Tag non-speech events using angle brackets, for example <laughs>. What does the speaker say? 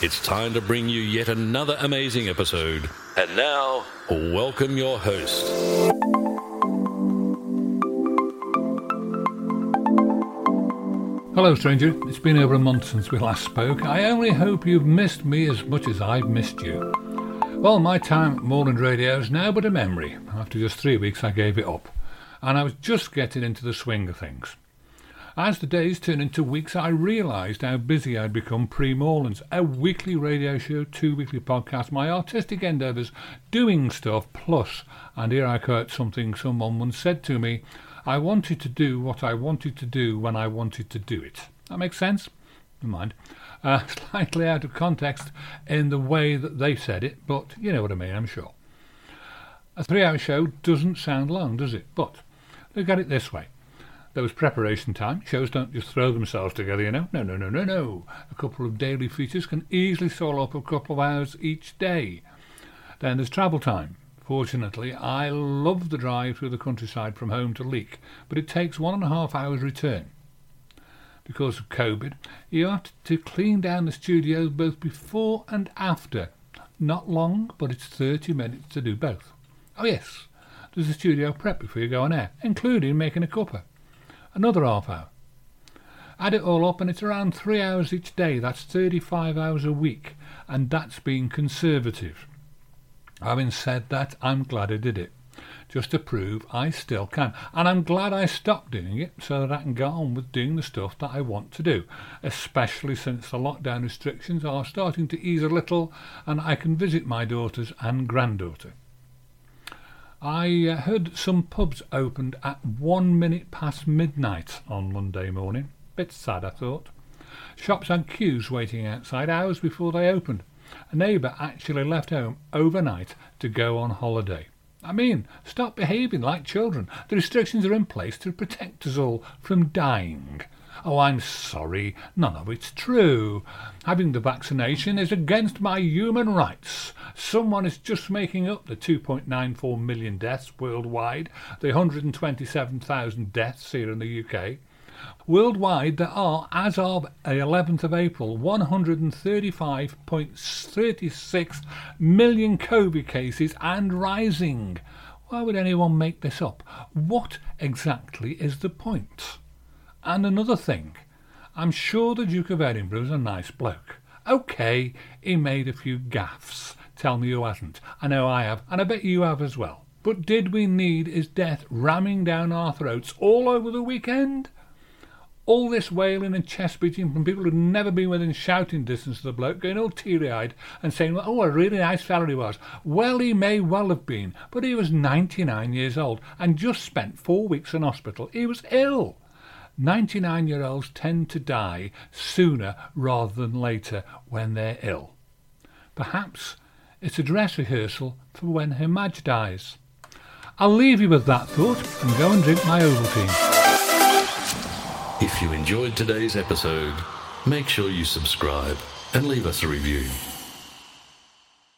it's time to bring you yet another amazing episode. And now, welcome your host. Hello, stranger. It's been over a month since we last spoke. I only hope you've missed me as much as I've missed you. Well, my time at Moorlands Radio is now but a memory. After just three weeks, I gave it up, and I was just getting into the swing of things. As the days turned into weeks, I realised how busy I'd become pre Moorlands. A weekly radio show, two weekly podcasts, my artistic endeavours, doing stuff, plus, and here I quote something someone once said to me I wanted to do what I wanted to do when I wanted to do it. That makes sense? Never mind uh, <laughs> slightly out of context in the way that they said it, but you know what I mean, I'm sure. A three hour show doesn't sound long, does it? But look at it this way. There was preparation time. Shows don't just throw themselves together, you know. No, no, no, no, no. A couple of daily features can easily swallow up a couple of hours each day. Then there's travel time. Fortunately, I love the drive through the countryside from home to Leek, but it takes one and a half hours return because of COVID, you have to clean down the studio both before and after. Not long, but it's 30 minutes to do both. Oh, yes, there's a studio prep before you go on air, including making a cuppa. Another half hour. Add it all up, and it's around three hours each day. That's 35 hours a week, and that's being conservative. Having said that, I'm glad I did it just to prove I still can. And I'm glad I stopped doing it so that I can get on with doing the stuff that I want to do, especially since the lockdown restrictions are starting to ease a little and I can visit my daughters and granddaughter. I heard some pubs opened at one minute past midnight on Monday morning. Bit sad, I thought. Shops had queues waiting outside hours before they opened. A neighbour actually left home overnight to go on holiday. I mean, stop behaving like children. The restrictions are in place to protect us all from dying. Oh, I'm sorry, none of it's true. Having the vaccination is against my human rights. Someone is just making up the 2.94 million deaths worldwide, the 127,000 deaths here in the UK. Worldwide, there are, as of 11th of April, 135.36 million COVID cases and rising. Why would anyone make this up? What exactly is the point? And another thing, I'm sure the Duke of Edinburgh's a nice bloke. OK, he made a few gaffes. Tell me who hasn't. I know I have, and I bet you have as well. But did we need his death ramming down our throats all over the weekend? All this wailing and chest beating from people who'd never been within shouting distance of the bloke, going all teary eyed and saying, Oh, a really nice fellow he was. Well, he may well have been, but he was 99 years old and just spent four weeks in hospital. He was ill. 99 year olds tend to die sooner rather than later when they're ill. Perhaps it's a dress rehearsal for when her Madge dies. I'll leave you with that thought and go and drink my Ovaltine. If you enjoyed today's episode, make sure you subscribe and leave us a review.